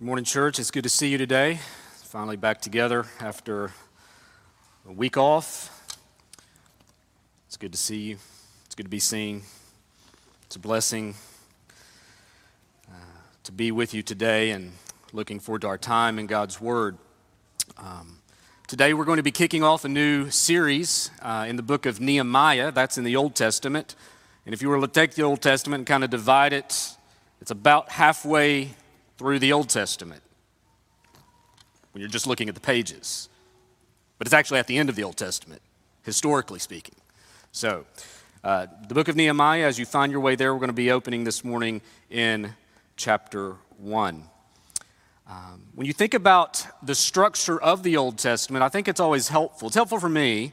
Good morning, church. It's good to see you today. Finally back together after a week off. It's good to see you. It's good to be seen. It's a blessing uh, to be with you today and looking forward to our time in God's Word. Um, today we're going to be kicking off a new series uh, in the book of Nehemiah. That's in the Old Testament. And if you were to take the Old Testament and kind of divide it, it's about halfway through the Old Testament when you're just looking at the pages. But it's actually at the end of the Old Testament, historically speaking. So, uh, the book of Nehemiah, as you find your way there, we're going to be opening this morning in chapter 1. Um, when you think about the structure of the Old Testament, I think it's always helpful. It's helpful for me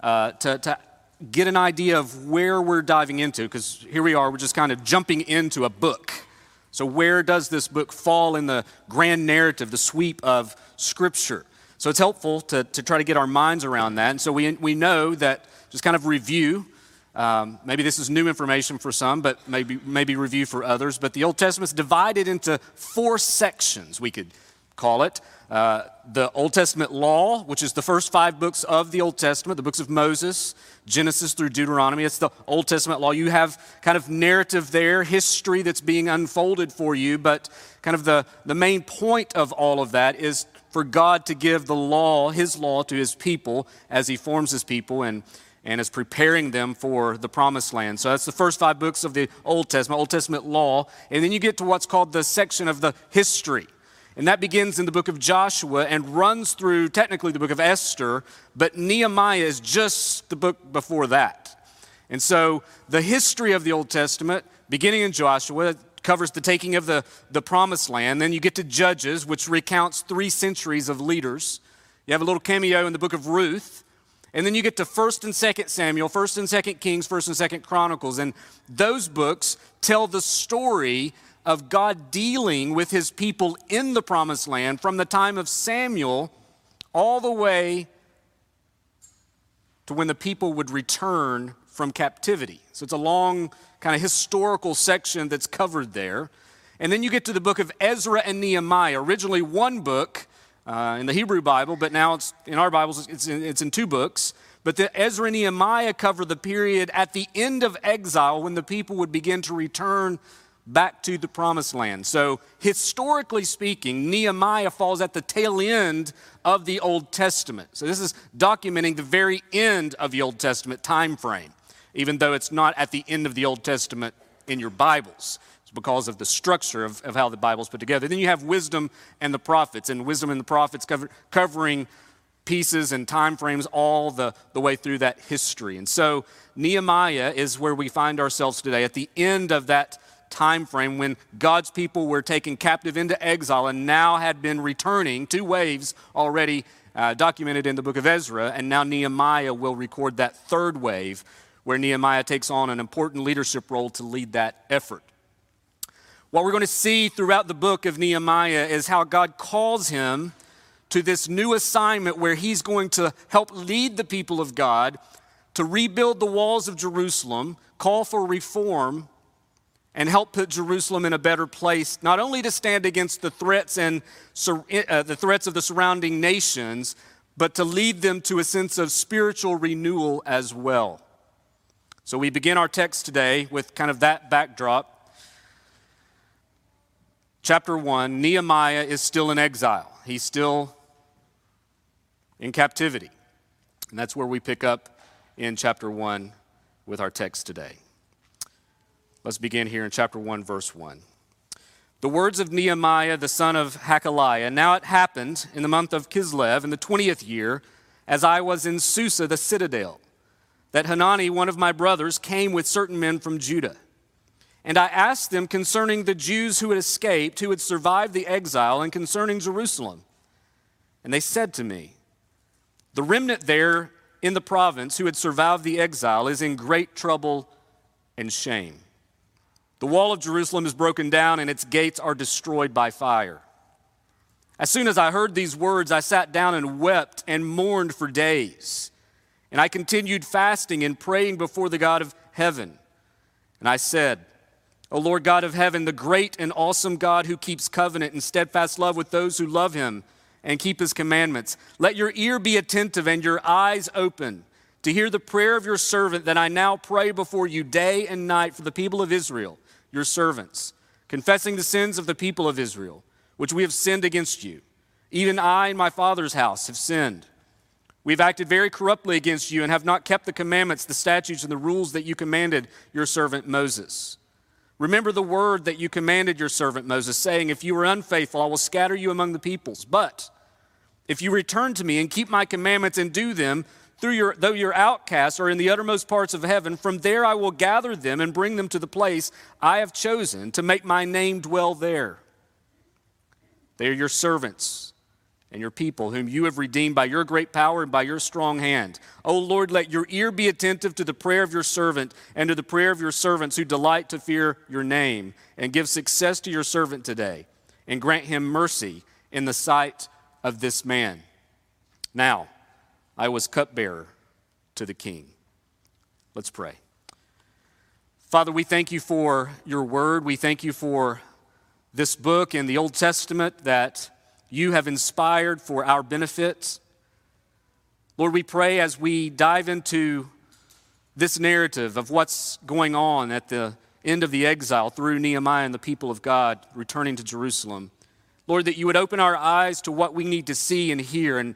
uh, to, to get an idea of where we're diving into, because here we are, we're just kind of jumping into a book. So, where does this book fall in the grand narrative, the sweep of Scripture? So, it's helpful to, to try to get our minds around that. And so, we, we know that, just kind of review, um, maybe this is new information for some, but maybe, maybe review for others. But the Old Testament is divided into four sections, we could call it. Uh, the Old Testament law, which is the first five books of the Old Testament, the books of Moses, Genesis through Deuteronomy. It's the Old Testament law. You have kind of narrative there, history that's being unfolded for you, but kind of the, the main point of all of that is for God to give the law, His law, to His people as He forms His people and, and is preparing them for the promised land. So that's the first five books of the Old Testament, Old Testament law. And then you get to what's called the section of the history. And that begins in the book of Joshua and runs through technically the book of Esther, but Nehemiah is just the book before that. And so the history of the Old Testament, beginning in Joshua, covers the taking of the, the promised land. Then you get to Judges, which recounts three centuries of leaders. You have a little cameo in the book of Ruth. And then you get to 1st and 2nd Samuel, 1st and 2nd Kings, 1st and 2nd Chronicles. And those books tell the story of God dealing with his people in the promised land from the time of Samuel all the way to when the people would return from captivity. So it's a long kind of historical section that's covered there. And then you get to the book of Ezra and Nehemiah, originally one book uh, in the Hebrew Bible, but now it's in our Bibles, it's in, it's in two books. But the Ezra and Nehemiah cover the period at the end of exile when the people would begin to return back to the promised land. So, historically speaking, Nehemiah falls at the tail end of the Old Testament. So, this is documenting the very end of the Old Testament time frame, even though it's not at the end of the Old Testament in your Bibles. It's because of the structure of, of how the Bible's put together. Then you have wisdom and the prophets, and wisdom and the prophets cover, covering pieces and time frames all the, the way through that history. And so Nehemiah is where we find ourselves today at the end of that time frame when God's people were taken captive into exile and now had been returning, two waves already uh, documented in the book of Ezra, and now Nehemiah will record that third wave where Nehemiah takes on an important leadership role to lead that effort. What we're going to see throughout the book of Nehemiah is how God calls him to this new assignment where he's going to help lead the people of God to rebuild the walls of Jerusalem, call for reform, and help put Jerusalem in a better place, not only to stand against the threats and uh, the threats of the surrounding nations, but to lead them to a sense of spiritual renewal as well. So we begin our text today with kind of that backdrop. Chapter 1 Nehemiah is still in exile, he's still in captivity. And that's where we pick up in chapter 1 with our text today. Let's begin here in chapter 1, verse 1. The words of Nehemiah, the son of Hachaliah. Now it happened in the month of Kislev, in the 20th year, as I was in Susa, the citadel, that Hanani, one of my brothers, came with certain men from Judah. And I asked them concerning the Jews who had escaped, who had survived the exile, and concerning Jerusalem. And they said to me, The remnant there in the province who had survived the exile is in great trouble and shame. The wall of Jerusalem is broken down and its gates are destroyed by fire. As soon as I heard these words, I sat down and wept and mourned for days. And I continued fasting and praying before the God of heaven. And I said, O Lord God of heaven, the great and awesome God who keeps covenant and steadfast love with those who love him and keep his commandments. Let your ear be attentive and your eyes open to hear the prayer of your servant that I now pray before you day and night for the people of Israel, your servants, confessing the sins of the people of Israel, which we have sinned against you. Even I and my father's house have sinned. We've acted very corruptly against you and have not kept the commandments, the statutes, and the rules that you commanded your servant Moses. Remember the word that you commanded your servant Moses, saying, If you are unfaithful, I will scatter you among the peoples. But if you return to me and keep my commandments and do them, through your, though your outcasts are in the uttermost parts of heaven, from there I will gather them and bring them to the place I have chosen to make my name dwell there. They are your servants and your people, whom you have redeemed by your great power and by your strong hand. O Lord, let your ear be attentive to the prayer of your servant and to the prayer of your servants who delight to fear your name, and give success to your servant today, and grant him mercy in the sight of this man. Now, I was cupbearer to the king. Let's pray. Father, we thank you for your word. We thank you for this book in the Old Testament that you have inspired for our benefit. Lord, we pray as we dive into this narrative of what's going on at the end of the exile through Nehemiah and the people of God returning to Jerusalem. Lord, that you would open our eyes to what we need to see and hear and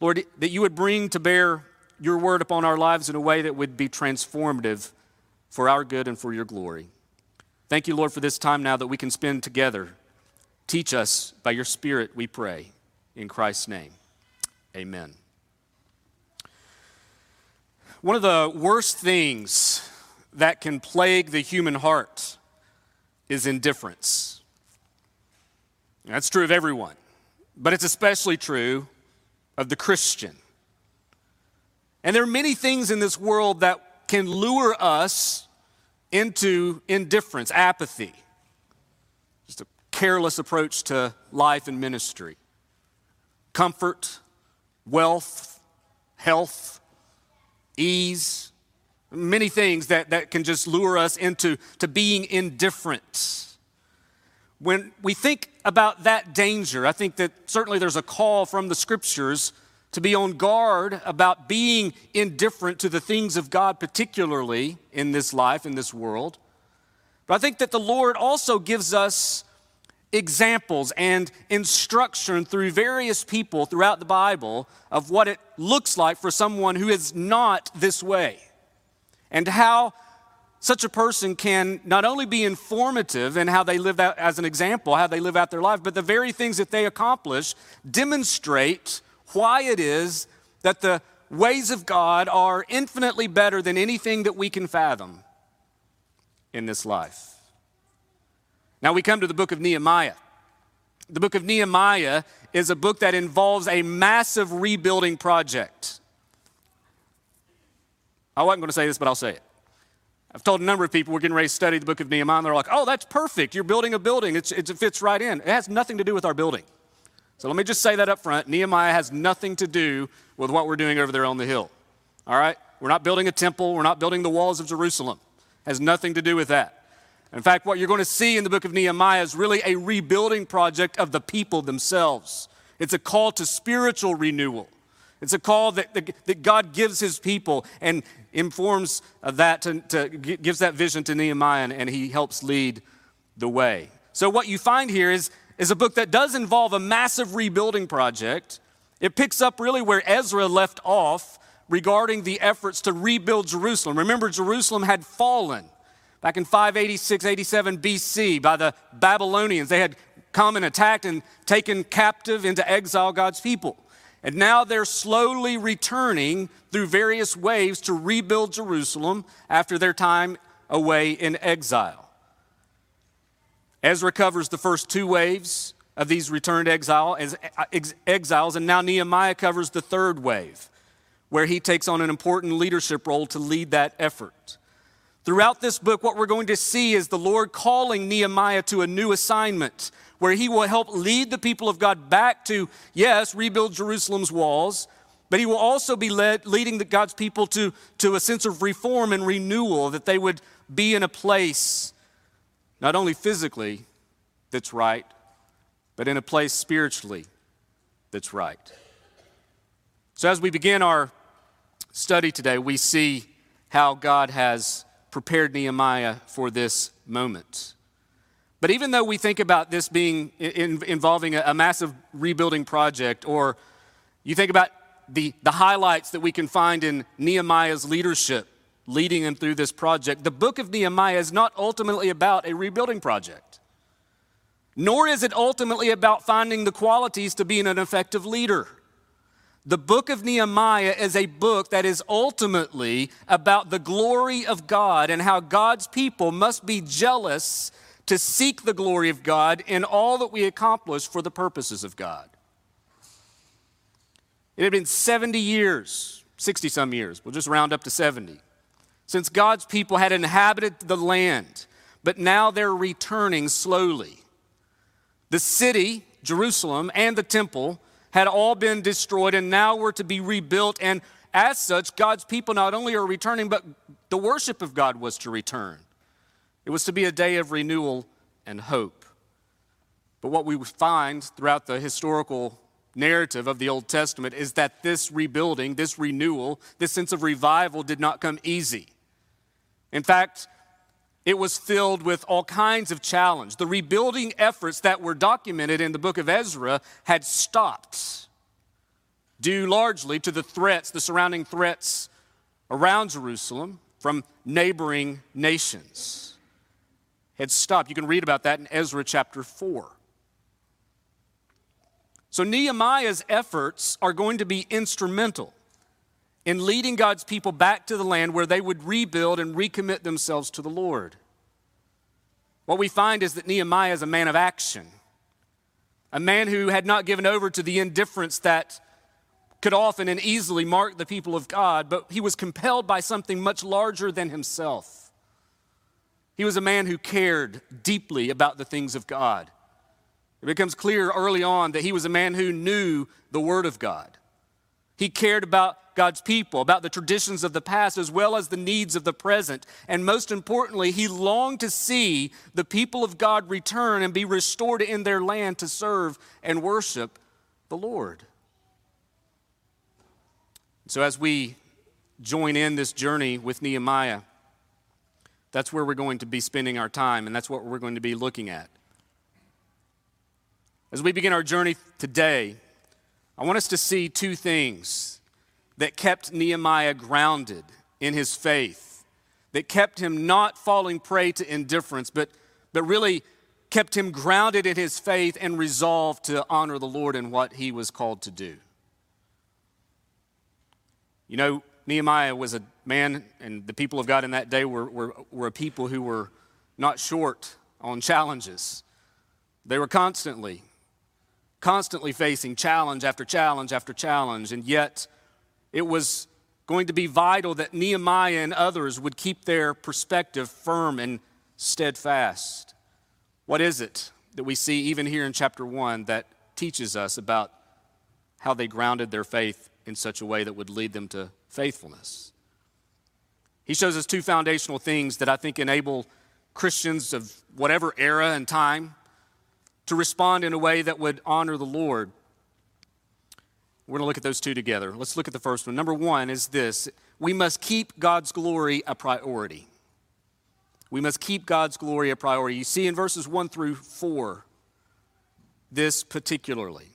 Lord, that you would bring to bear your word upon our lives in a way that would be transformative for our good and for your glory. Thank you, Lord, for this time now that we can spend together. Teach us by your Spirit, we pray. In Christ's name, amen. One of the worst things that can plague the human heart is indifference. That's true of everyone, but it's especially true of the Christian. And there are many things in this world that can lure us into indifference, apathy, just a careless approach to life and ministry, comfort, wealth, health, ease, many things that, that can just lure us into to being indifferent. When we think about that danger, I think that certainly there's a call from the scriptures to be on guard about being indifferent to the things of God, particularly in this life, in this world. But I think that the Lord also gives us examples and instruction through various people throughout the Bible of what it looks like for someone who is not this way and how such a person can not only be informative in how they live out as an example, how they live out their life, but the very things that they accomplish demonstrate why it is that the ways of God are infinitely better than anything that we can fathom in this life. Now we come to the book of Nehemiah. The book of Nehemiah is a book that involves a massive rebuilding project. I wasn't going to say this, but I'll say it. I've told a number of people we're getting ready to study the book of Nehemiah, and they're like, oh, that's perfect. You're building a building, it's, it fits right in. It has nothing to do with our building. So let me just say that up front. Nehemiah has nothing to do with what we're doing over there on the hill. All right? We're not building a temple, we're not building the walls of Jerusalem. It has nothing to do with that. In fact, what you're going to see in the book of Nehemiah is really a rebuilding project of the people themselves. It's a call to spiritual renewal. It's a call that, that, that God gives his people and informs uh, that, to, to, gives that vision to Nehemiah, and, and he helps lead the way. So, what you find here is, is a book that does involve a massive rebuilding project. It picks up really where Ezra left off regarding the efforts to rebuild Jerusalem. Remember, Jerusalem had fallen back in 586, 87 BC by the Babylonians. They had come and attacked and taken captive into exile God's people. And now they're slowly returning through various waves to rebuild Jerusalem after their time away in exile. Ezra covers the first two waves of these returned exile, uh, exiles, and now Nehemiah covers the third wave, where he takes on an important leadership role to lead that effort. Throughout this book, what we're going to see is the Lord calling Nehemiah to a new assignment where he will help lead the people of God back to, yes, rebuild Jerusalem's walls, but he will also be led, leading the, God's people to, to a sense of reform and renewal, that they would be in a place not only physically that's right, but in a place spiritually that's right. So, as we begin our study today, we see how God has prepared Nehemiah for this moment. But even though we think about this being in, involving a, a, massive rebuilding project, or you think about the, the highlights that we can find in Nehemiah's leadership leading him through this project, the book of Nehemiah is not ultimately about a rebuilding project, nor is it ultimately about finding the qualities to be an effective leader. The book of Nehemiah is a book that is ultimately about the glory of God and how God's people must be jealous to seek the glory of God in all that we accomplish for the purposes of God. It had been 70 years, 60 some years, we'll just round up to 70, since God's people had inhabited the land, but now they're returning slowly. The city, Jerusalem, and the temple had all been destroyed and now were to be rebuilt. And as such, God's people not only are returning, but the worship of God was to return. It was to be a day of renewal and hope. But what we find throughout the historical narrative of the Old Testament is that this rebuilding, this renewal, this sense of revival did not come easy. In fact, it was filled with all kinds of challenge. The rebuilding efforts that were documented in the book of Ezra had stopped, due largely to the threats, the surrounding threats around Jerusalem from neighboring nations. Had stopped. You can read about that in Ezra chapter 4. So Nehemiah's efforts are going to be instrumental in leading God's people back to the land where they would rebuild and recommit themselves to the Lord. What we find is that Nehemiah is a man of action, a man who had not given over to the indifference that could often and easily mark the people of God, but he was compelled by something much larger than himself. He was a man who cared deeply about the things of God. It becomes clear early on that he was a man who knew the Word of God. He cared about God's people, about the traditions of the past as well as the needs of the present. And most importantly, he longed to see the people of God return and be restored in their land to serve and worship the Lord. So, as we join in this journey with Nehemiah, that's where we're going to be spending our time, and that's what we're going to be looking at. As we begin our journey today, I want us to see two things that kept Nehemiah grounded in his faith, that kept him not falling prey to indifference, but, but really kept him grounded in his faith and resolved to honor the Lord in what he was called to do. You know, Nehemiah was a man, and the people of God in that day were, were, were a people who were not short on challenges. They were constantly, constantly facing challenge after challenge after challenge, and yet it was going to be vital that Nehemiah and others would keep their perspective firm and steadfast. What is it that we see even here in chapter 1 that teaches us about how they grounded their faith in such a way that would lead them to faithfulness? He shows us two foundational things that I think enable Christians of whatever era and time to respond in a way that would honor the Lord. We're going to look at those two together. Let's look at the first one. Number one is this we must keep God's glory a priority. We must keep God's glory a priority. You see in verses 1 through 4, this particularly.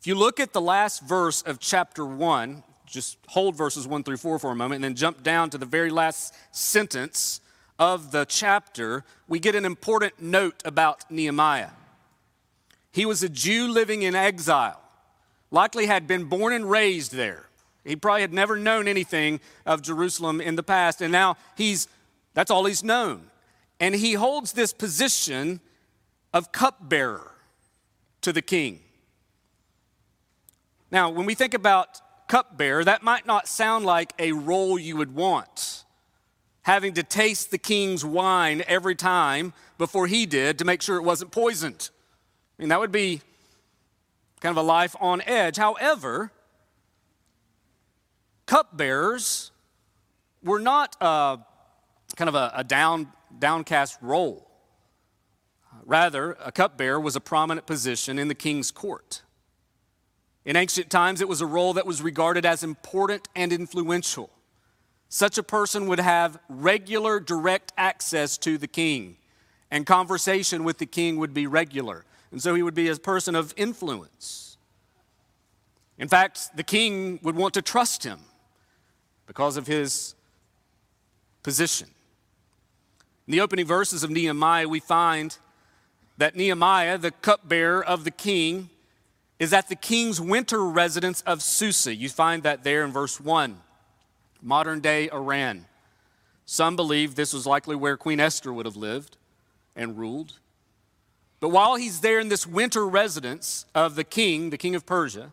If you look at the last verse of chapter 1, just hold verses 1 through 4 for a moment and then jump down to the very last sentence of the chapter, we get an important note about Nehemiah. He was a Jew living in exile likely had been born and raised there. He probably had never known anything of Jerusalem in the past, and now he's that's all he's known. And he holds this position of cupbearer to the king. Now, when we think about cupbearer, that might not sound like a role you would want. Having to taste the king's wine every time before he did to make sure it wasn't poisoned. I mean, that would be kind of a life on edge. However, cupbearers were not a, kind of a, a down, downcast role. Rather, a cupbearer was a prominent position in the king's court. In ancient times, it was a role that was regarded as important and influential. Such a person would have regular direct access to the king, and conversation with the king would be regular. And so he would be a person of influence. In fact, the king would want to trust him because of his position. In the opening verses of Nehemiah, we find that Nehemiah, the cupbearer of the king, is at the king's winter residence of Susa. You find that there in verse 1, modern day Iran. Some believe this was likely where Queen Esther would have lived and ruled. But while he's there in this winter residence of the king, the king of Persia,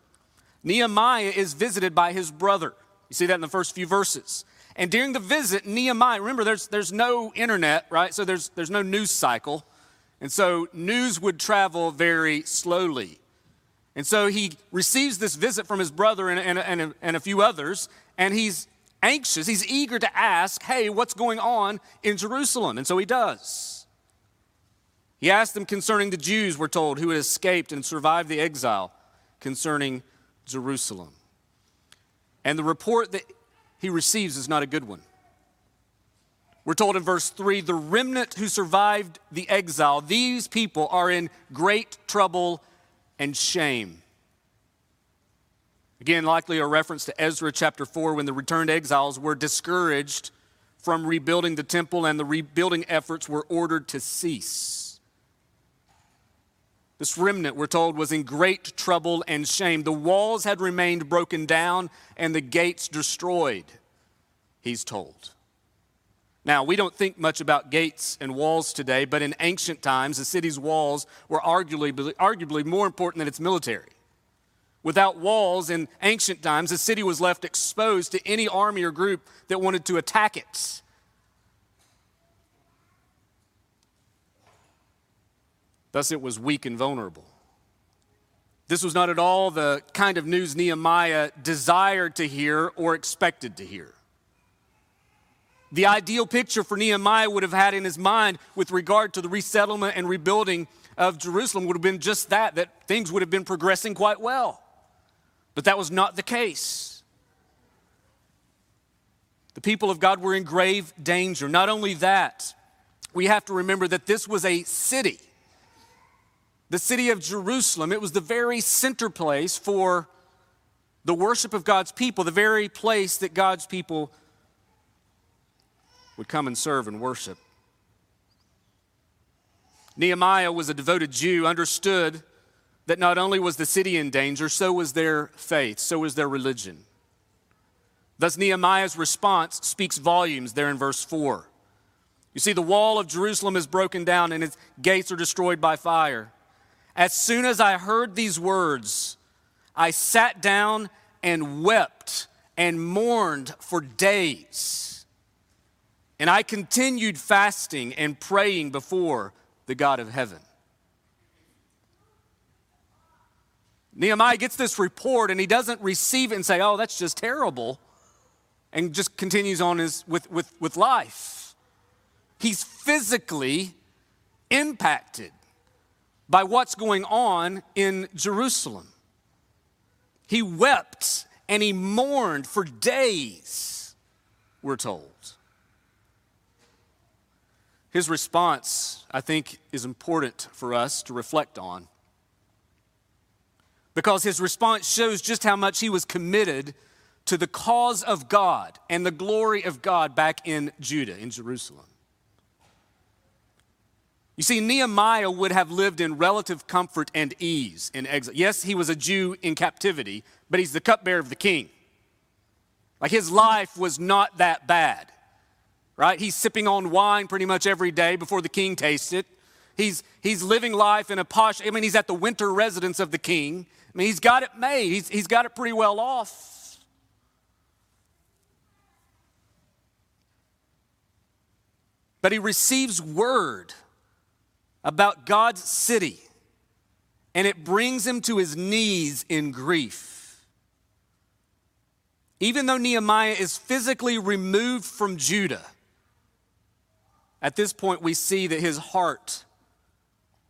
Nehemiah is visited by his brother. You see that in the first few verses. And during the visit, Nehemiah, remember, there's, there's no internet, right? So there's, there's no news cycle. And so news would travel very slowly. And so he receives this visit from his brother and, and, and, and a few others, and he's anxious. He's eager to ask, hey, what's going on in Jerusalem? And so he does. He asked them concerning the Jews, we're told, who had escaped and survived the exile concerning Jerusalem. And the report that he receives is not a good one. We're told in verse 3 the remnant who survived the exile, these people are in great trouble and shame. Again, likely a reference to Ezra chapter 4 when the returned exiles were discouraged from rebuilding the temple and the rebuilding efforts were ordered to cease. This remnant, we're told, was in great trouble and shame. The walls had remained broken down and the gates destroyed, he's told. Now, we don't think much about gates and walls today, but in ancient times, the city's walls were arguably, arguably more important than its military. Without walls in ancient times, the city was left exposed to any army or group that wanted to attack it. Thus, it was weak and vulnerable. This was not at all the kind of news Nehemiah desired to hear or expected to hear. The ideal picture for Nehemiah would have had in his mind with regard to the resettlement and rebuilding of Jerusalem would have been just that, that things would have been progressing quite well. But that was not the case. The people of God were in grave danger. Not only that, we have to remember that this was a city. The city of Jerusalem, it was the very center place for the worship of God's people, the very place that God's people would come and serve and worship. Nehemiah was a devoted Jew, understood that not only was the city in danger, so was their faith, so was their religion. Thus, Nehemiah's response speaks volumes there in verse 4. You see, the wall of Jerusalem is broken down and its gates are destroyed by fire. As soon as I heard these words, I sat down and wept and mourned for days. And I continued fasting and praying before the God of heaven. Nehemiah gets this report and he doesn't receive it and say, oh, that's just terrible, and just continues on his, with, with, with life. He's physically impacted by what's going on in Jerusalem. He wept and he mourned for days, we're told. His response, I think, is important for us to reflect on because his response shows just how much he was committed to the cause of God and the glory of God back in Judah, in Jerusalem. You see, Nehemiah would have lived in relative comfort and ease in exile. Yes, he was a Jew in captivity, but he's the cupbearer of the king. Like his life was not that bad right? He's sipping on wine pretty much every day before the king tastes it. He's, he's living life in a posh, I mean, he's at the winter residence of the king. I mean, he's got it made, he's, he's got it pretty well off. But he receives word about God's city, and it brings him to his knees in grief. Even though Nehemiah is physically removed from Judah, at this point, we see that his heart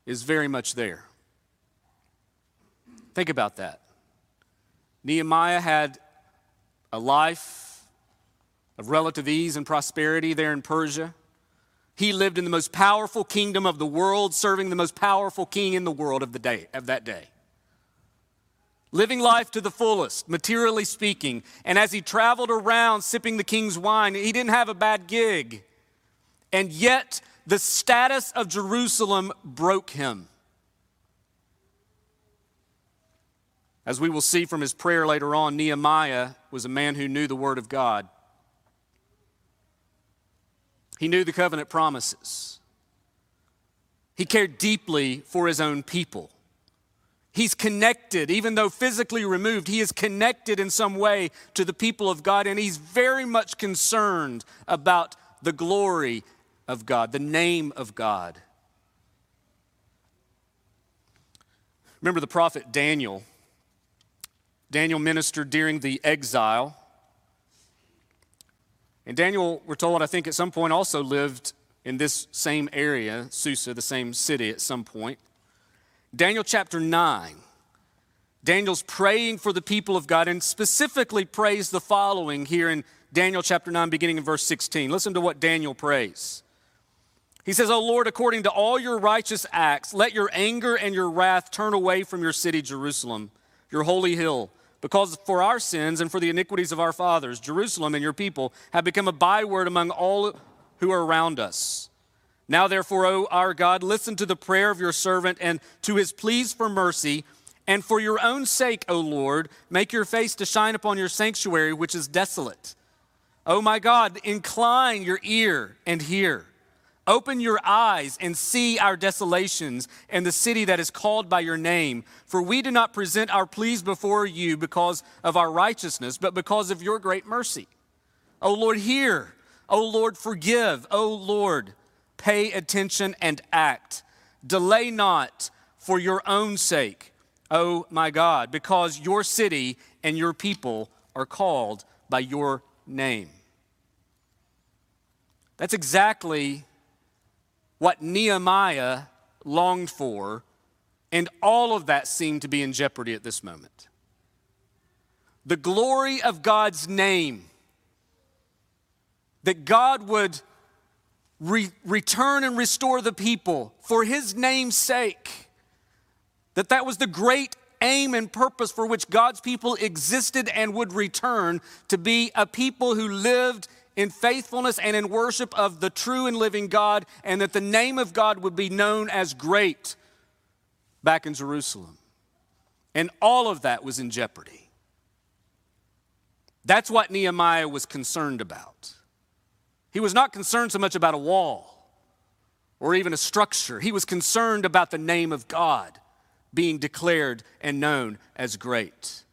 is very much there. Think about that. Nehemiah had a life of relative ease and prosperity there in Persia. He lived in the most powerful kingdom of the world, serving the most powerful king in the world of the day of that day. Living life to the fullest, materially speaking. And as he traveled around sipping the king's wine, he didn't have a bad gig. And yet, the status of Jerusalem broke him. As we will see from his prayer later on, Nehemiah was a man who knew the Word of God. He knew the covenant promises. He cared deeply for his own people. He's connected, even though physically removed, he is connected in some way to the people of God, and he's very much concerned about the glory of God, the name of God. Remember the prophet Daniel. Daniel ministered during the exile. And Daniel, we're told, I think at some point also lived in this same area, Susa, the same city at some point. Daniel chapter 9. Daniel's praying for the people of God and specifically prays the following here in Daniel chapter 9, beginning in verse 16. Listen to what Daniel prays. He says, O Lord, according to all your righteous acts, let your anger and your wrath turn away from your city, Jerusalem, your holy hill. Because for our sins and for the iniquities of our fathers, Jerusalem and your people have become a byword among all who are around us. Now, therefore, O our God, listen to the prayer of your servant and to his pleas for mercy. And for your own sake, O Lord, make your face to shine upon your sanctuary, which is desolate. O my God, incline your ear and hear. Open your eyes and see our desolations and the city that is called by your name. For we do not present our pleas before you because of our righteousness, but because of your great mercy. O Lord, hear. O Lord, forgive. O Lord, pay attention and act. Delay not for your own sake, O my God, because your city and your people are called by your name. That's exactly what Nehemiah longed for, and all of that seemed to be in jeopardy at this moment. The glory of God's name, that God would re- return and restore the people for his name's sake, that that was the great aim and purpose for which God's people existed and would return to be a people who lived in faithfulness and in worship of the true and living God, and that the name of God would be known as great back in Jerusalem. And all of that was in jeopardy. That's what Nehemiah was concerned about. He was not concerned so much about a wall or even a structure, he was concerned about the name of God being declared and known as great.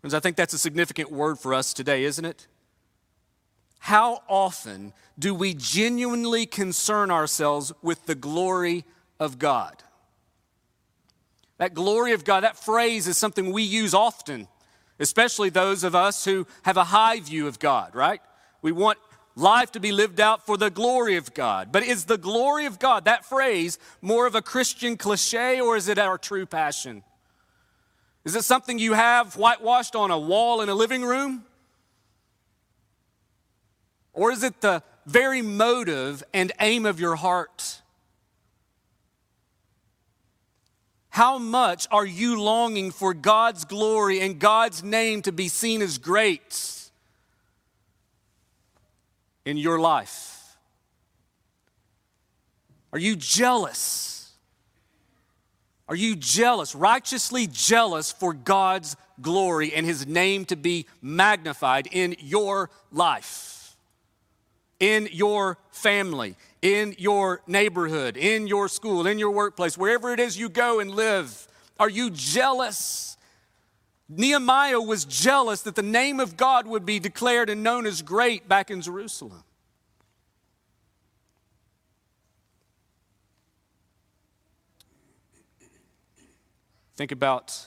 Friends, I think that's a significant word for us today, isn't it? How often do we genuinely concern ourselves with the glory of God? That glory of God, that phrase is something we use often, especially those of us who have a high view of God, right? We want life to be lived out for the glory of God. But is the glory of God, that phrase, more of a Christian cliche or is it our true passion? Is it something you have whitewashed on a wall in a living room? Or is it the very motive and aim of your heart? How much are you longing for God's glory and God's name to be seen as great in your life? Are you jealous? Are you jealous, righteously jealous for God's glory and His name to be magnified in your life? In your family, in your neighborhood, in your school, in your workplace, wherever it is you go and live? Are you jealous? Nehemiah was jealous that the name of God would be declared and known as great back in Jerusalem. Think about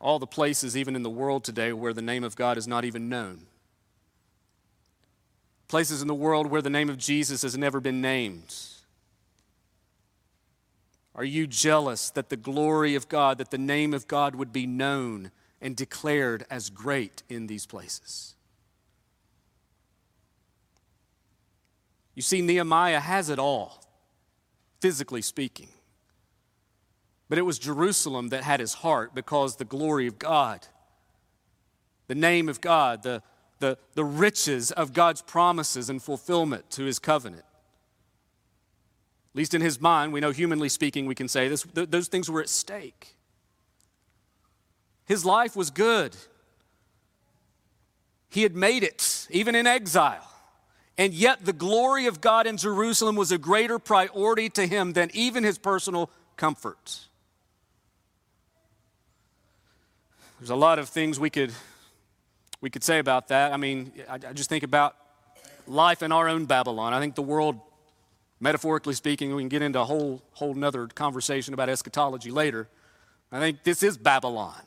all the places, even in the world today, where the name of God is not even known places in the world where the name of Jesus has never been named. Are you jealous that the glory of God, that the name of God would be known and declared as great in these places? You see, Nehemiah has it all, physically speaking. But it was Jerusalem that had his heart because the glory of God, the name of God, the, the, the riches of God's promises and fulfillment to his covenant. At least in his mind, we know humanly speaking, we can say this, th- those things were at stake. His life was good. He had made it, even in exile. And yet, the glory of God in Jerusalem was a greater priority to him than even his personal comforts. There's a lot of things we could, we could say about that. I mean, I, I just think about life in our own Babylon. I think the world, metaphorically speaking, we can get into a whole, whole nother conversation about eschatology later. I think this is Babylon.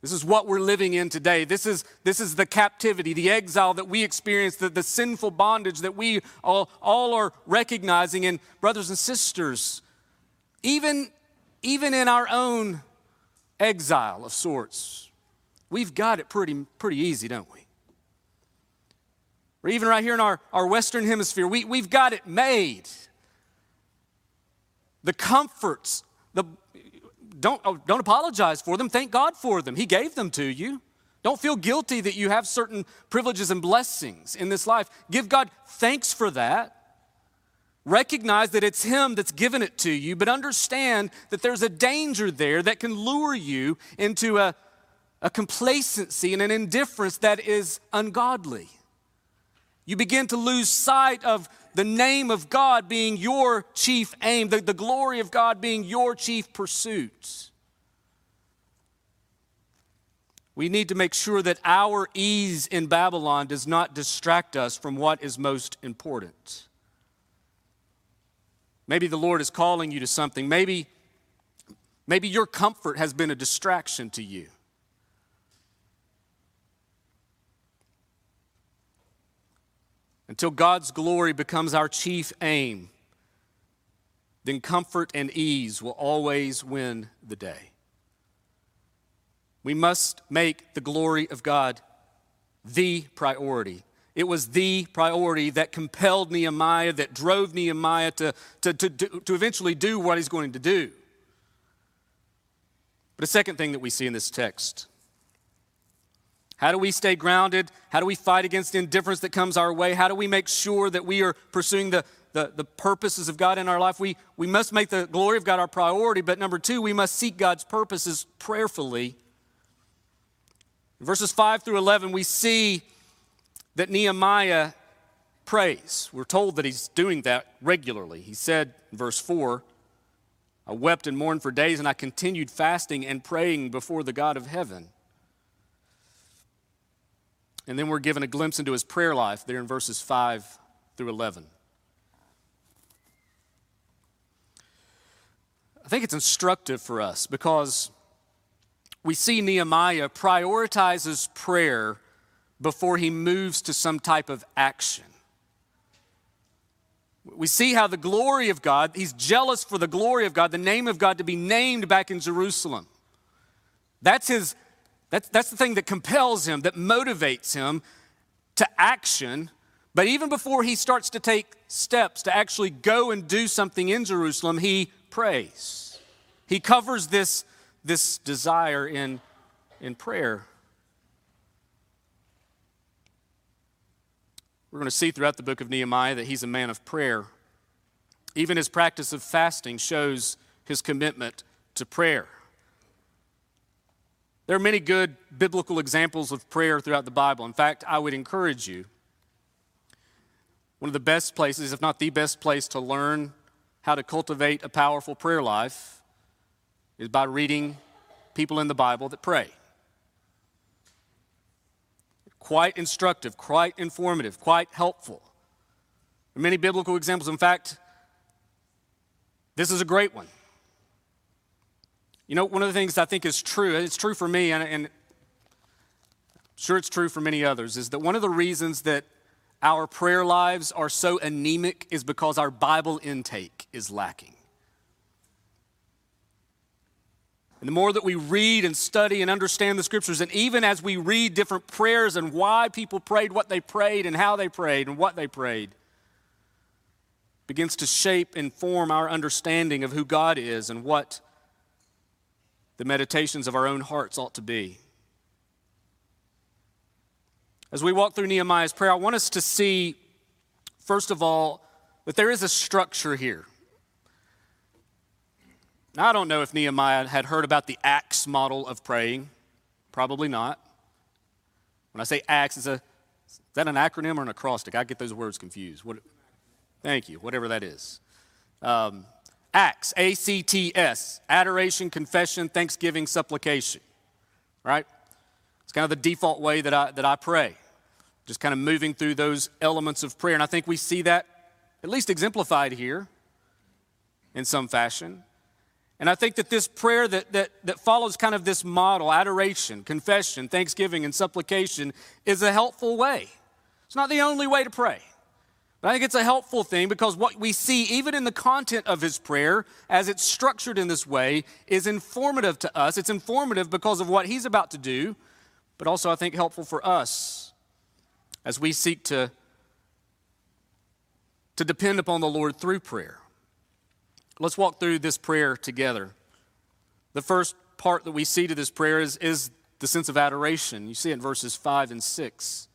This is what we're living in today. This is, this is the captivity, the exile that we experience, the, the sinful bondage that we all, all are recognizing. And, brothers and sisters, even, even in our own exile of sorts. We've got it pretty, pretty easy, don't we? Or even right here in our, our Western Hemisphere, we, we've got it made. The comforts, the, don't, oh, don't apologize for them. Thank God for them. He gave them to you. Don't feel guilty that you have certain privileges and blessings in this life. Give God thanks for that. Recognize that it's Him that's given it to you, but understand that there's a danger there that can lure you into a, a complacency and an indifference that is ungodly. You begin to lose sight of the name of God being your chief aim, the, the glory of God being your chief pursuit. We need to make sure that our ease in Babylon does not distract us from what is most important. Maybe the Lord is calling you to something. Maybe, maybe your comfort has been a distraction to you. Until God's glory becomes our chief aim, then comfort and ease will always win the day. We must make the glory of God the priority it was the priority that compelled Nehemiah, that drove Nehemiah to, to, to, to eventually do what he's going to do. But a second thing that we see in this text how do we stay grounded? How do we fight against indifference that comes our way? How do we make sure that we are pursuing the, the, the, purposes of God in our life? We, we must make the glory of God our priority, but number two, we must seek God's purposes prayerfully. In verses 5 through 11, we see that Nehemiah prays. We're told that he's doing that regularly. He said in verse 4 I wept and mourned for days, and I continued fasting and praying before the God of heaven. And then we're given a glimpse into his prayer life there in verses 5 through 11. I think it's instructive for us because we see Nehemiah prioritizes prayer before he moves to some type of action. We see how the glory of God, he's jealous for the glory of God, the name of God to be named back in Jerusalem. That's his that's, that's the thing that compels him, that motivates him to action. But even before he starts to take steps to actually go and do something in Jerusalem, he prays. He covers this, this desire in, in prayer. We're going to see throughout the book of Nehemiah that he's a man of prayer. Even his practice of fasting shows his commitment to prayer. There are many good biblical examples of prayer throughout the Bible. In fact, I would encourage you, one of the best places, if not the best place, to learn how to cultivate a powerful prayer life is by reading people in the Bible that pray quite instructive, quite informative, quite helpful. Many biblical examples. In fact, this is a great one. You know, one of the things I think is true, it's true for me, and, and sure it's true for many others, is that one of the reasons that our prayer lives are so anemic is because our Bible intake is lacking. And the more that we read and study and understand the scriptures, and even as we read different prayers and why people prayed what they prayed and how they prayed and what they prayed, begins to shape and form our understanding of who God is and what the meditations of our own hearts ought to be. As we walk through Nehemiah's prayer, I want us to see, first of all, that there is a structure here. Now, I don't know if Nehemiah had heard about the ACTS model of praying. Probably not. When I say ACTS, is, a, is that an acronym or an acrostic? I get those words confused. What, thank you, whatever that is. Um, ACTS, A C T S, adoration, confession, thanksgiving, supplication. Right? It's kind of the default way that I, that I pray, just kind of moving through those elements of prayer. And I think we see that at least exemplified here in some fashion. And I think that this prayer that, that, that follows kind of this model adoration, confession, thanksgiving, and supplication is a helpful way. It's not the only way to pray. I think it's a helpful thing because what we see, even in the content of his prayer, as it's structured in this way, is informative to us. It's informative because of what he's about to do, but also I think helpful for us as we seek to, to depend upon the Lord through prayer. Let's walk through this prayer together. The first part that we see to this prayer is, is the sense of adoration. You see it in verses 5 and 6.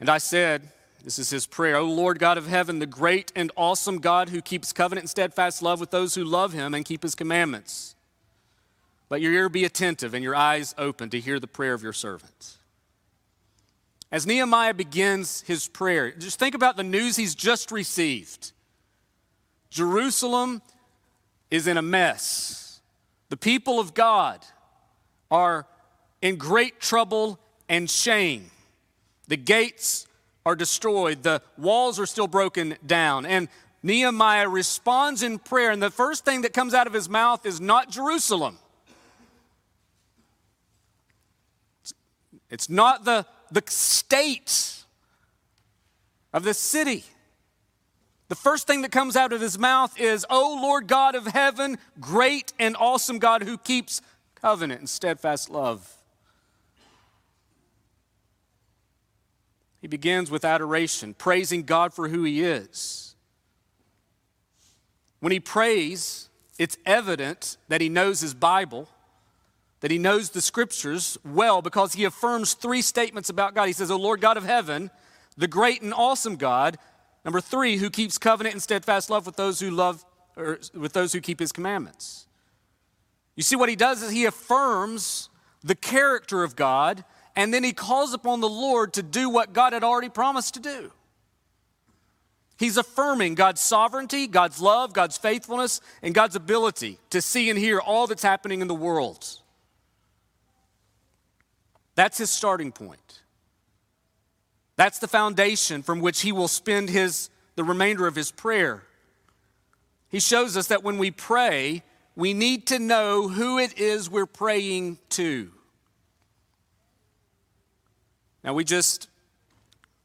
And I said, This is his prayer, O Lord God of heaven, the great and awesome God who keeps covenant and steadfast love with those who love him and keep his commandments. Let your ear be attentive and your eyes open to hear the prayer of your servant. As Nehemiah begins his prayer, just think about the news he's just received. Jerusalem is in a mess. The people of God are in great trouble and shame. The gates are destroyed, the walls are still broken down. And Nehemiah responds in prayer, and the first thing that comes out of his mouth is not Jerusalem. It's not the, the state of the city. The first thing that comes out of his mouth is, O Lord God of heaven, great and awesome God who keeps covenant and steadfast love. He begins with adoration, praising God for who he is. When he prays, it's evident that he knows his Bible that he knows the scriptures well because he affirms three statements about God. He says, O Lord God of heaven, the great and awesome God. Number three, who keeps covenant and steadfast love with those who love, or with those who keep his commandments. You see, what he does is he affirms the character of God, and then he calls upon the Lord to do what God had already promised to do. He's affirming God's sovereignty, God's love, God's faithfulness, and God's ability to see and hear all that's happening in the world. That's his starting point. That's the foundation from which he will spend his, the remainder of his prayer. He shows us that when we pray, we need to know who it is we're praying to. Now, we just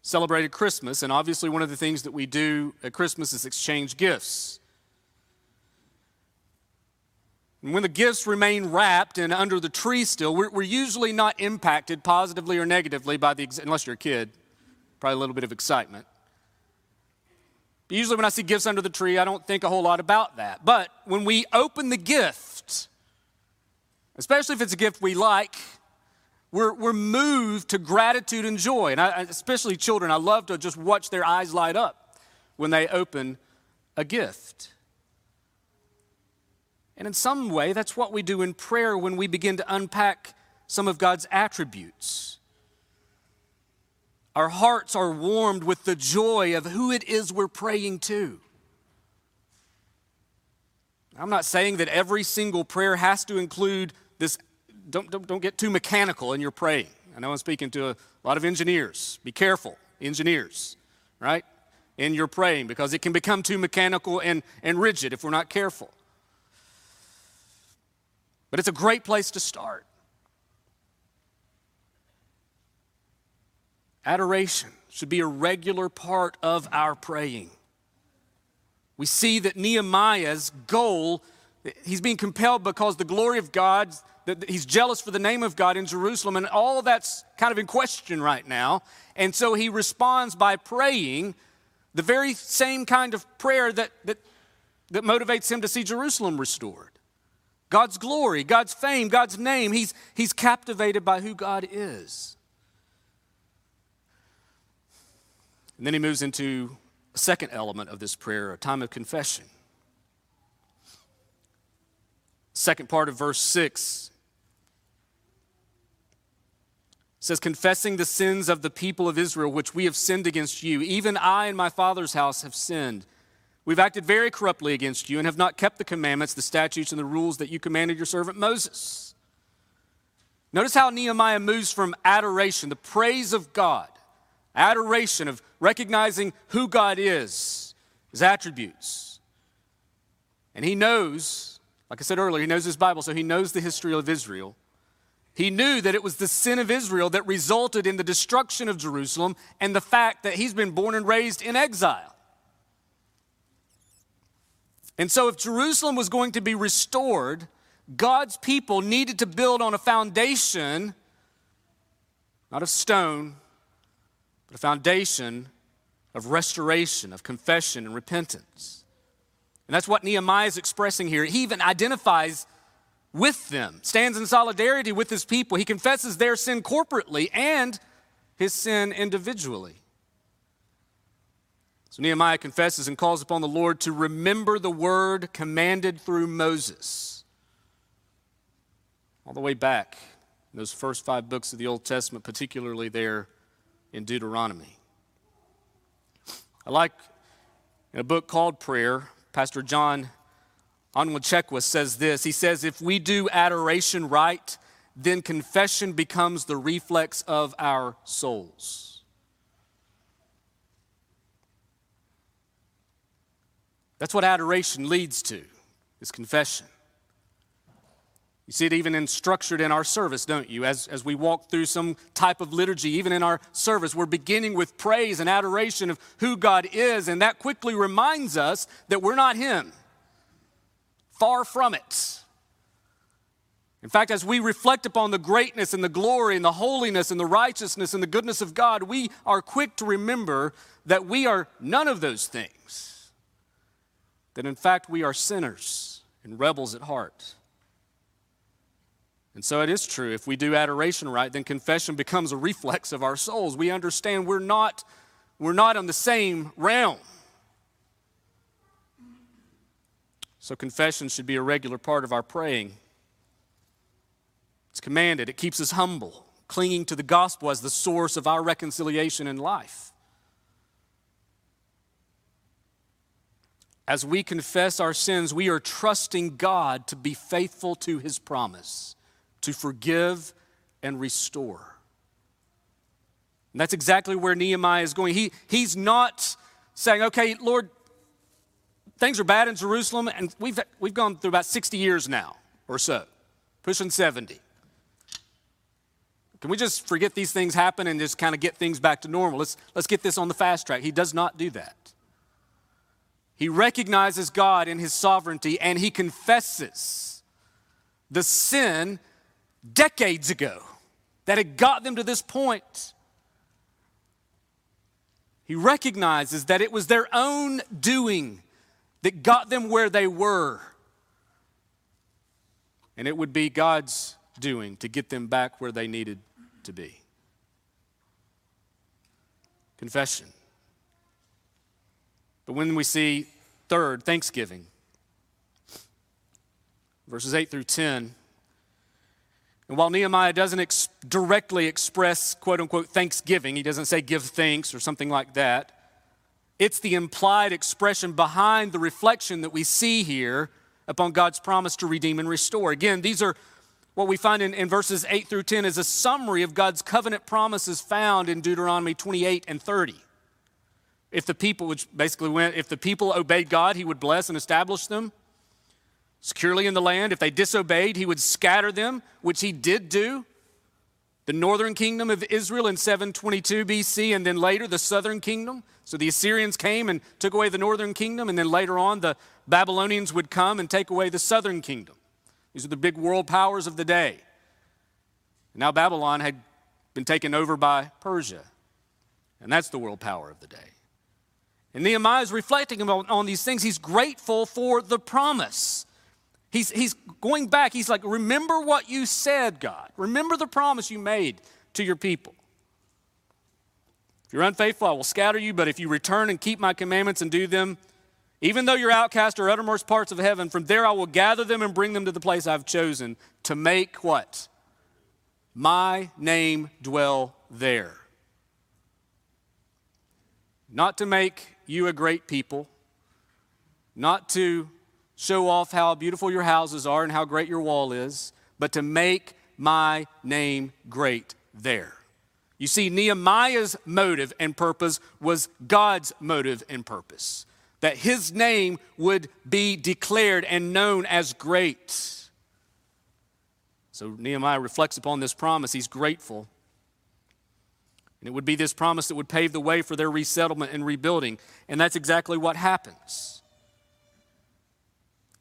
celebrated Christmas, and obviously, one of the things that we do at Christmas is exchange gifts. And when the gifts remain wrapped and under the tree still, we're, we're usually not impacted positively or negatively by the, unless you're a kid, probably a little bit of excitement. But usually when I see gifts under the tree, I don't think a whole lot about that. But when we open the gift, especially if it's a gift we like, we're, we're moved to gratitude and joy. And I, especially children, I love to just watch their eyes light up when they open a gift. And in some way, that's what we do in prayer when we begin to unpack some of God's attributes. Our hearts are warmed with the joy of who it is we're praying to. I'm not saying that every single prayer has to include this. Don't, don't, don't get too mechanical in your praying. I know I'm speaking to a lot of engineers. Be careful, engineers, right? In your praying, because it can become too mechanical and, and rigid if we're not careful. But it's a great place to start. Adoration should be a regular part of our praying. We see that Nehemiah's goal He's being compelled because the glory of God, he's jealous for the name of God in Jerusalem, and all that's kind of in question right now. And so he responds by praying the very same kind of prayer that, that, that motivates him to see Jerusalem restored. God's glory, God's fame, God's name. He's, he's captivated by who God is. And then he moves into a second element of this prayer, a time of confession. Second part of verse 6 says, Confessing the sins of the people of Israel, which we have sinned against you, even I and my father's house have sinned. We've acted very corruptly against you and have not kept the commandments, the statutes, and the rules that you commanded your servant Moses. Notice how Nehemiah moves from adoration, the praise of God, adoration of recognizing who God is, his attributes. And he knows like I said earlier, he knows his Bible, so he knows the history of Israel. He knew that it was the sin of Israel that resulted in the destruction of Jerusalem and the fact that he's been born and raised in exile. And so, if Jerusalem was going to be restored, God's people needed to build on a foundation, not of stone, but a foundation of restoration, of confession and repentance. And that's what Nehemiah is expressing here. He even identifies with them, stands in solidarity with his people. He confesses their sin corporately and his sin individually. So Nehemiah confesses and calls upon the Lord to remember the word commanded through Moses. All the way back in those first five books of the Old Testament, particularly there in Deuteronomy. I like in a book called Prayer, Pastor John Onwuchekwa says this. He says, If we do adoration right, then confession becomes the reflex of our souls. That's what adoration leads to, is confession. You see it even in structured in our service, don't you? As, as we walk through some type of liturgy, even in our service, we're beginning with praise and adoration of who God is, and that quickly reminds us that we're not Him. Far from it. In fact, as we reflect upon the greatness and the glory and the holiness and the righteousness and the goodness of God, we are quick to remember that we are none of those things. That in fact, we are sinners and rebels at heart. And so it is true. If we do adoration right, then confession becomes a reflex of our souls. We understand we're not, we're not on the same realm. So confession should be a regular part of our praying. It's commanded, it keeps us humble, clinging to the gospel as the source of our reconciliation in life. As we confess our sins, we are trusting God to be faithful to his promise to forgive and restore. And that's exactly where Nehemiah is going. He, he's not saying, okay, Lord, things are bad in Jerusalem, and we've, we've gone through about 60 years now or so, pushing 70. Can we just forget these things happen and just kind of get things back to normal? Let's, let's get this on the fast track. He does not do that. He recognizes God in his sovereignty and he confesses the sin decades ago that had got them to this point. He recognizes that it was their own doing that got them where they were. And it would be God's doing to get them back where they needed to be. Confession. But when we see, third, thanksgiving, verses 8 through 10, and while Nehemiah doesn't ex- directly express quote unquote thanksgiving, he doesn't say give thanks or something like that. It's the implied expression behind the reflection that we see here upon God's promise to redeem and restore. Again, these are what we find in, in verses 8 through 10 is a summary of God's covenant promises found in Deuteronomy 28 and 30. If the people, which basically went, if the people obeyed God, he would bless and establish them securely in the land. If they disobeyed, he would scatter them, which he did do. The northern kingdom of Israel in 722 BC, and then later the southern kingdom, So the Assyrians came and took away the northern kingdom, and then later on, the Babylonians would come and take away the southern kingdom. These are the big world powers of the day. Now Babylon had been taken over by Persia, and that's the world power of the day. And Nehemiah is reflecting on, on these things. He's grateful for the promise. He's, he's going back. He's like, Remember what you said, God. Remember the promise you made to your people. You're unfaithful, I will scatter you, but if you return and keep my commandments and do them, even though you're outcast or uttermost parts of heaven, from there I will gather them and bring them to the place I've chosen to make what? My name dwell there. Not to make you a great people, not to show off how beautiful your houses are and how great your wall is, but to make my name great there. You see, Nehemiah's motive and purpose was God's motive and purpose, that his name would be declared and known as great. So Nehemiah reflects upon this promise. He's grateful. And it would be this promise that would pave the way for their resettlement and rebuilding. And that's exactly what happens.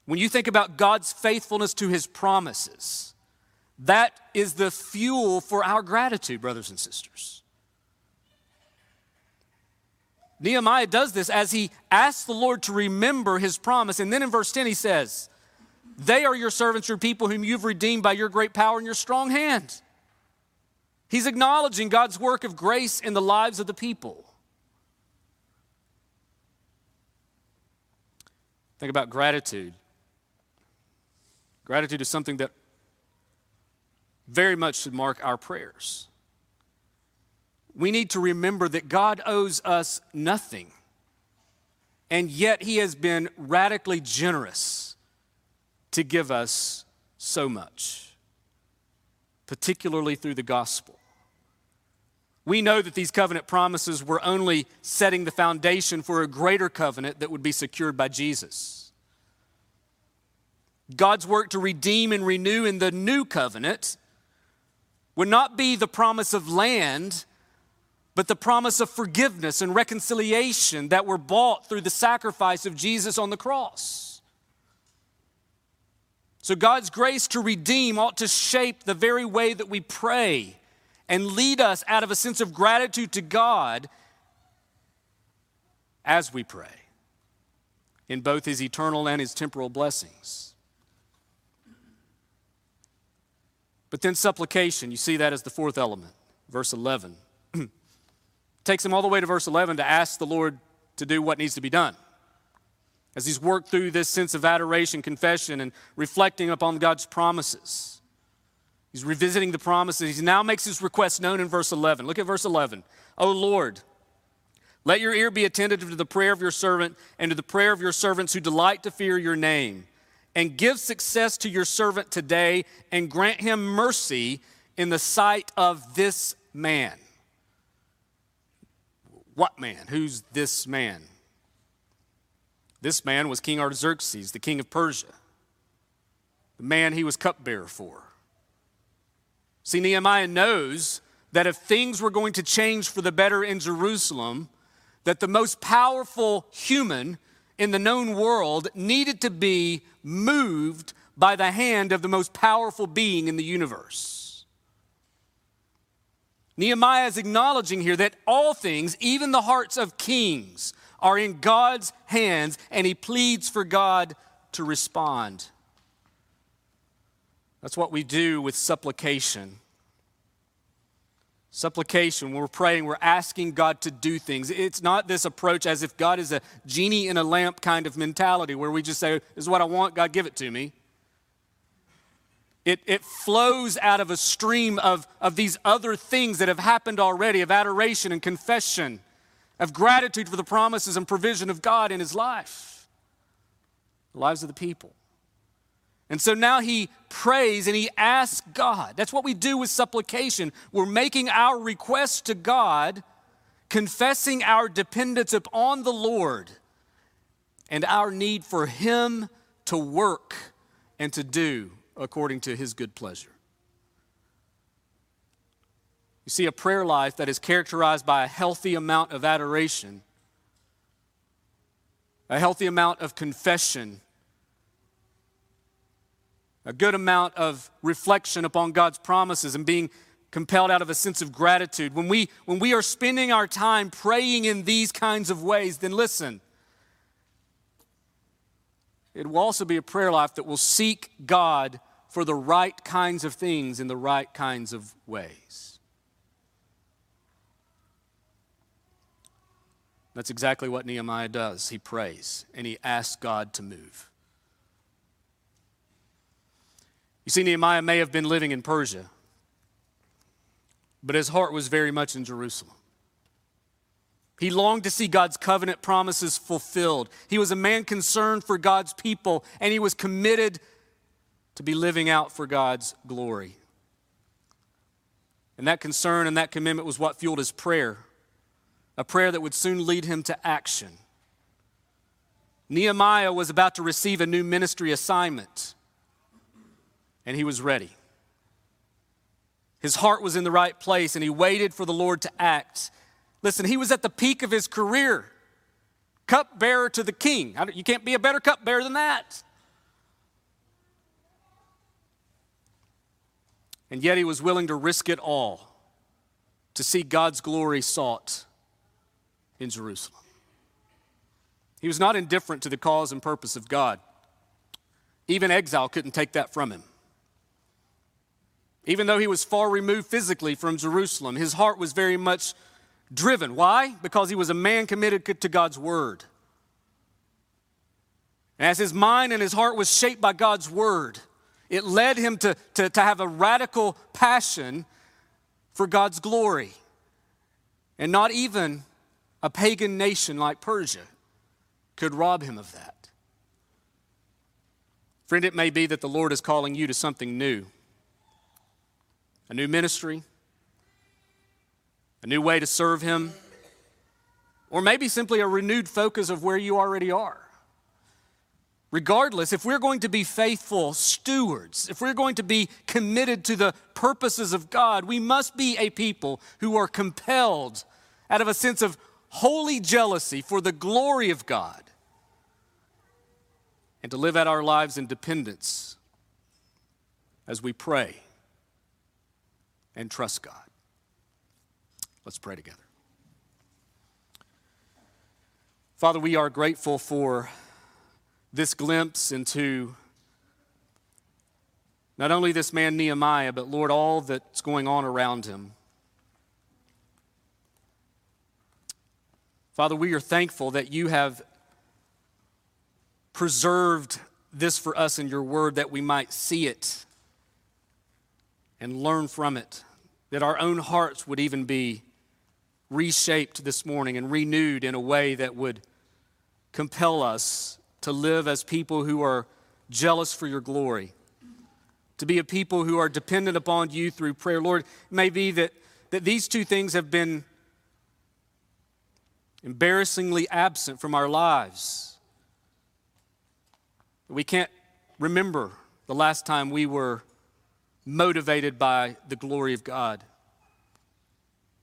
When you think about God's faithfulness to his promises, that is the fuel for our gratitude, brothers and sisters. Nehemiah does this as he asks the Lord to remember his promise. And then in verse 10, he says, They are your servants, your people, whom you've redeemed by your great power and your strong hand. He's acknowledging God's work of grace in the lives of the people. Think about gratitude. Gratitude is something that very much should mark our prayers. We need to remember that God owes us nothing, and yet He has been radically generous to give us so much, particularly through the gospel. We know that these covenant promises were only setting the foundation for a greater covenant that would be secured by Jesus. God's work to redeem and renew in the new covenant would not be the promise of land, but the promise of forgiveness and reconciliation that were bought through the sacrifice of Jesus on the cross. So, God's grace to redeem ought to shape the very way that we pray and lead us out of a sense of gratitude to God as we pray in both his eternal and his temporal blessings. But then supplication, you see that as the fourth element, verse 11. Takes him all the way to verse 11 to ask the Lord to do what needs to be done. As he's worked through this sense of adoration, confession, and reflecting upon God's promises. He's revisiting the promises. He now makes his request known in verse 11. Look at verse 11. O Lord, let your ear be attentive to the prayer of your servant and to the prayer of your servants who delight to fear your name. And give success to your servant today and grant him mercy in the sight of this man. What man? Who's this man? This man was King Artaxerxes, the king of Persia, the man he was cupbearer for. See, Nehemiah knows that if things were going to change for the better in Jerusalem, that the most powerful human in the known world needed to be moved by the hand of the most powerful being in the universe. Nehemiah is acknowledging here that all things, even the hearts of kings, are in God's hands, and he pleads for God to respond. That's what we do with supplication. Supplication, when we're praying, we're asking God to do things. It's not this approach as if God is a genie in a lamp kind of mentality where we just say, This is what I want, God, give it to me. It, it flows out of a stream of, of these other things that have happened already of adoration and confession, of gratitude for the promises and provision of God in his life, the lives of the people. And so now he prays and he asks God. That's what we do with supplication. We're making our request to God, confessing our dependence upon the Lord and our need for him to work and to do according to his good pleasure. You see, a prayer life that is characterized by a healthy amount of adoration a healthy amount of confession, a good amount of reflection upon God's promises, and being compelled out of a sense of gratitude. When we, when we are spending our time praying in these kinds of ways, then listen, it will also be a prayer life that will seek God for the right kinds of things in the right kinds of ways. That's exactly what Nehemiah does. He prays and he asks God to move. You see, Nehemiah may have been living in Persia, but his heart was very much in Jerusalem. He longed to see God's covenant promises fulfilled. He was a man concerned for God's people, and he was committed to be living out for God's glory. And that concern and that commitment was what fueled his prayer, a prayer that would soon lead him to action. Nehemiah was about to receive a new ministry assignment, and he was ready. His heart was in the right place, and he waited for the Lord to act. Listen, he was at the peak of his career, cupbearer to the king. You can't be a better cupbearer than that. And yet he was willing to risk it all to see God's glory sought in Jerusalem. He was not indifferent to the cause and purpose of God. Even exile couldn't take that from him. Even though he was far removed physically from Jerusalem, his heart was very much driven. Why? Because he was a man committed to God's word. As his mind and his heart was shaped by God's word, it led him to, to, to have a radical passion for God's glory. And not even a pagan nation like Persia could rob him of that. Friend, it may be that the Lord is calling you to something new a new ministry, a new way to serve Him, or maybe simply a renewed focus of where you already are. Regardless, if we're going to be faithful stewards, if we're going to be committed to the purposes of God, we must be a people who are compelled out of a sense of holy jealousy for the glory of God and to live out our lives in dependence as we pray and trust God. Let's pray together. Father, we are grateful for this glimpse into not only this man Nehemiah, but Lord, all that's going on around him. Father, we are thankful that you have preserved this for us in your word that we might see it and learn from it, that our own hearts would even be reshaped this morning and renewed in a way that would compel us to live as people who are jealous for your glory, to be a people who are dependent upon you through prayer. Lord, it may be that, that these two things have been embarrassingly absent from our lives. We can't remember the last time we were motivated by the glory of God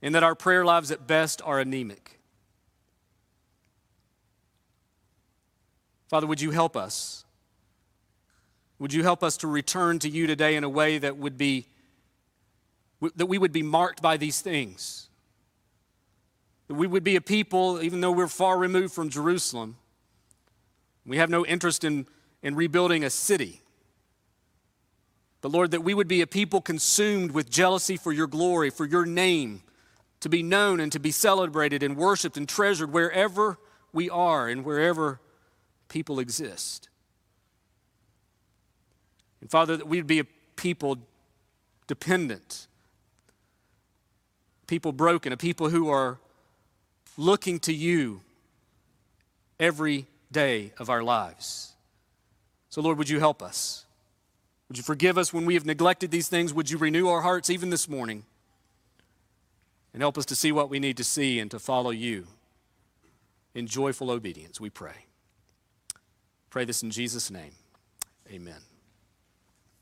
and that our prayer lives at best are anemic. Father, would you help us? Would you help us to return to you today in a way that would be that we would be marked by these things? That we would be a people, even though we're far removed from Jerusalem, we have no interest in, in rebuilding a city. But Lord, that we would be a people consumed with jealousy for your glory, for your name, to be known and to be celebrated and worshiped and treasured wherever we are and wherever people exist. And Father, that we'd be a people dependent, people broken, a people who are looking to you every day of our lives. So, Lord, would you help us? Would you forgive us when we have neglected these things? Would you renew our hearts even this morning? and help us to see what we need to see and to follow you in joyful obedience, we pray. Pray this in Jesus' name. Amen.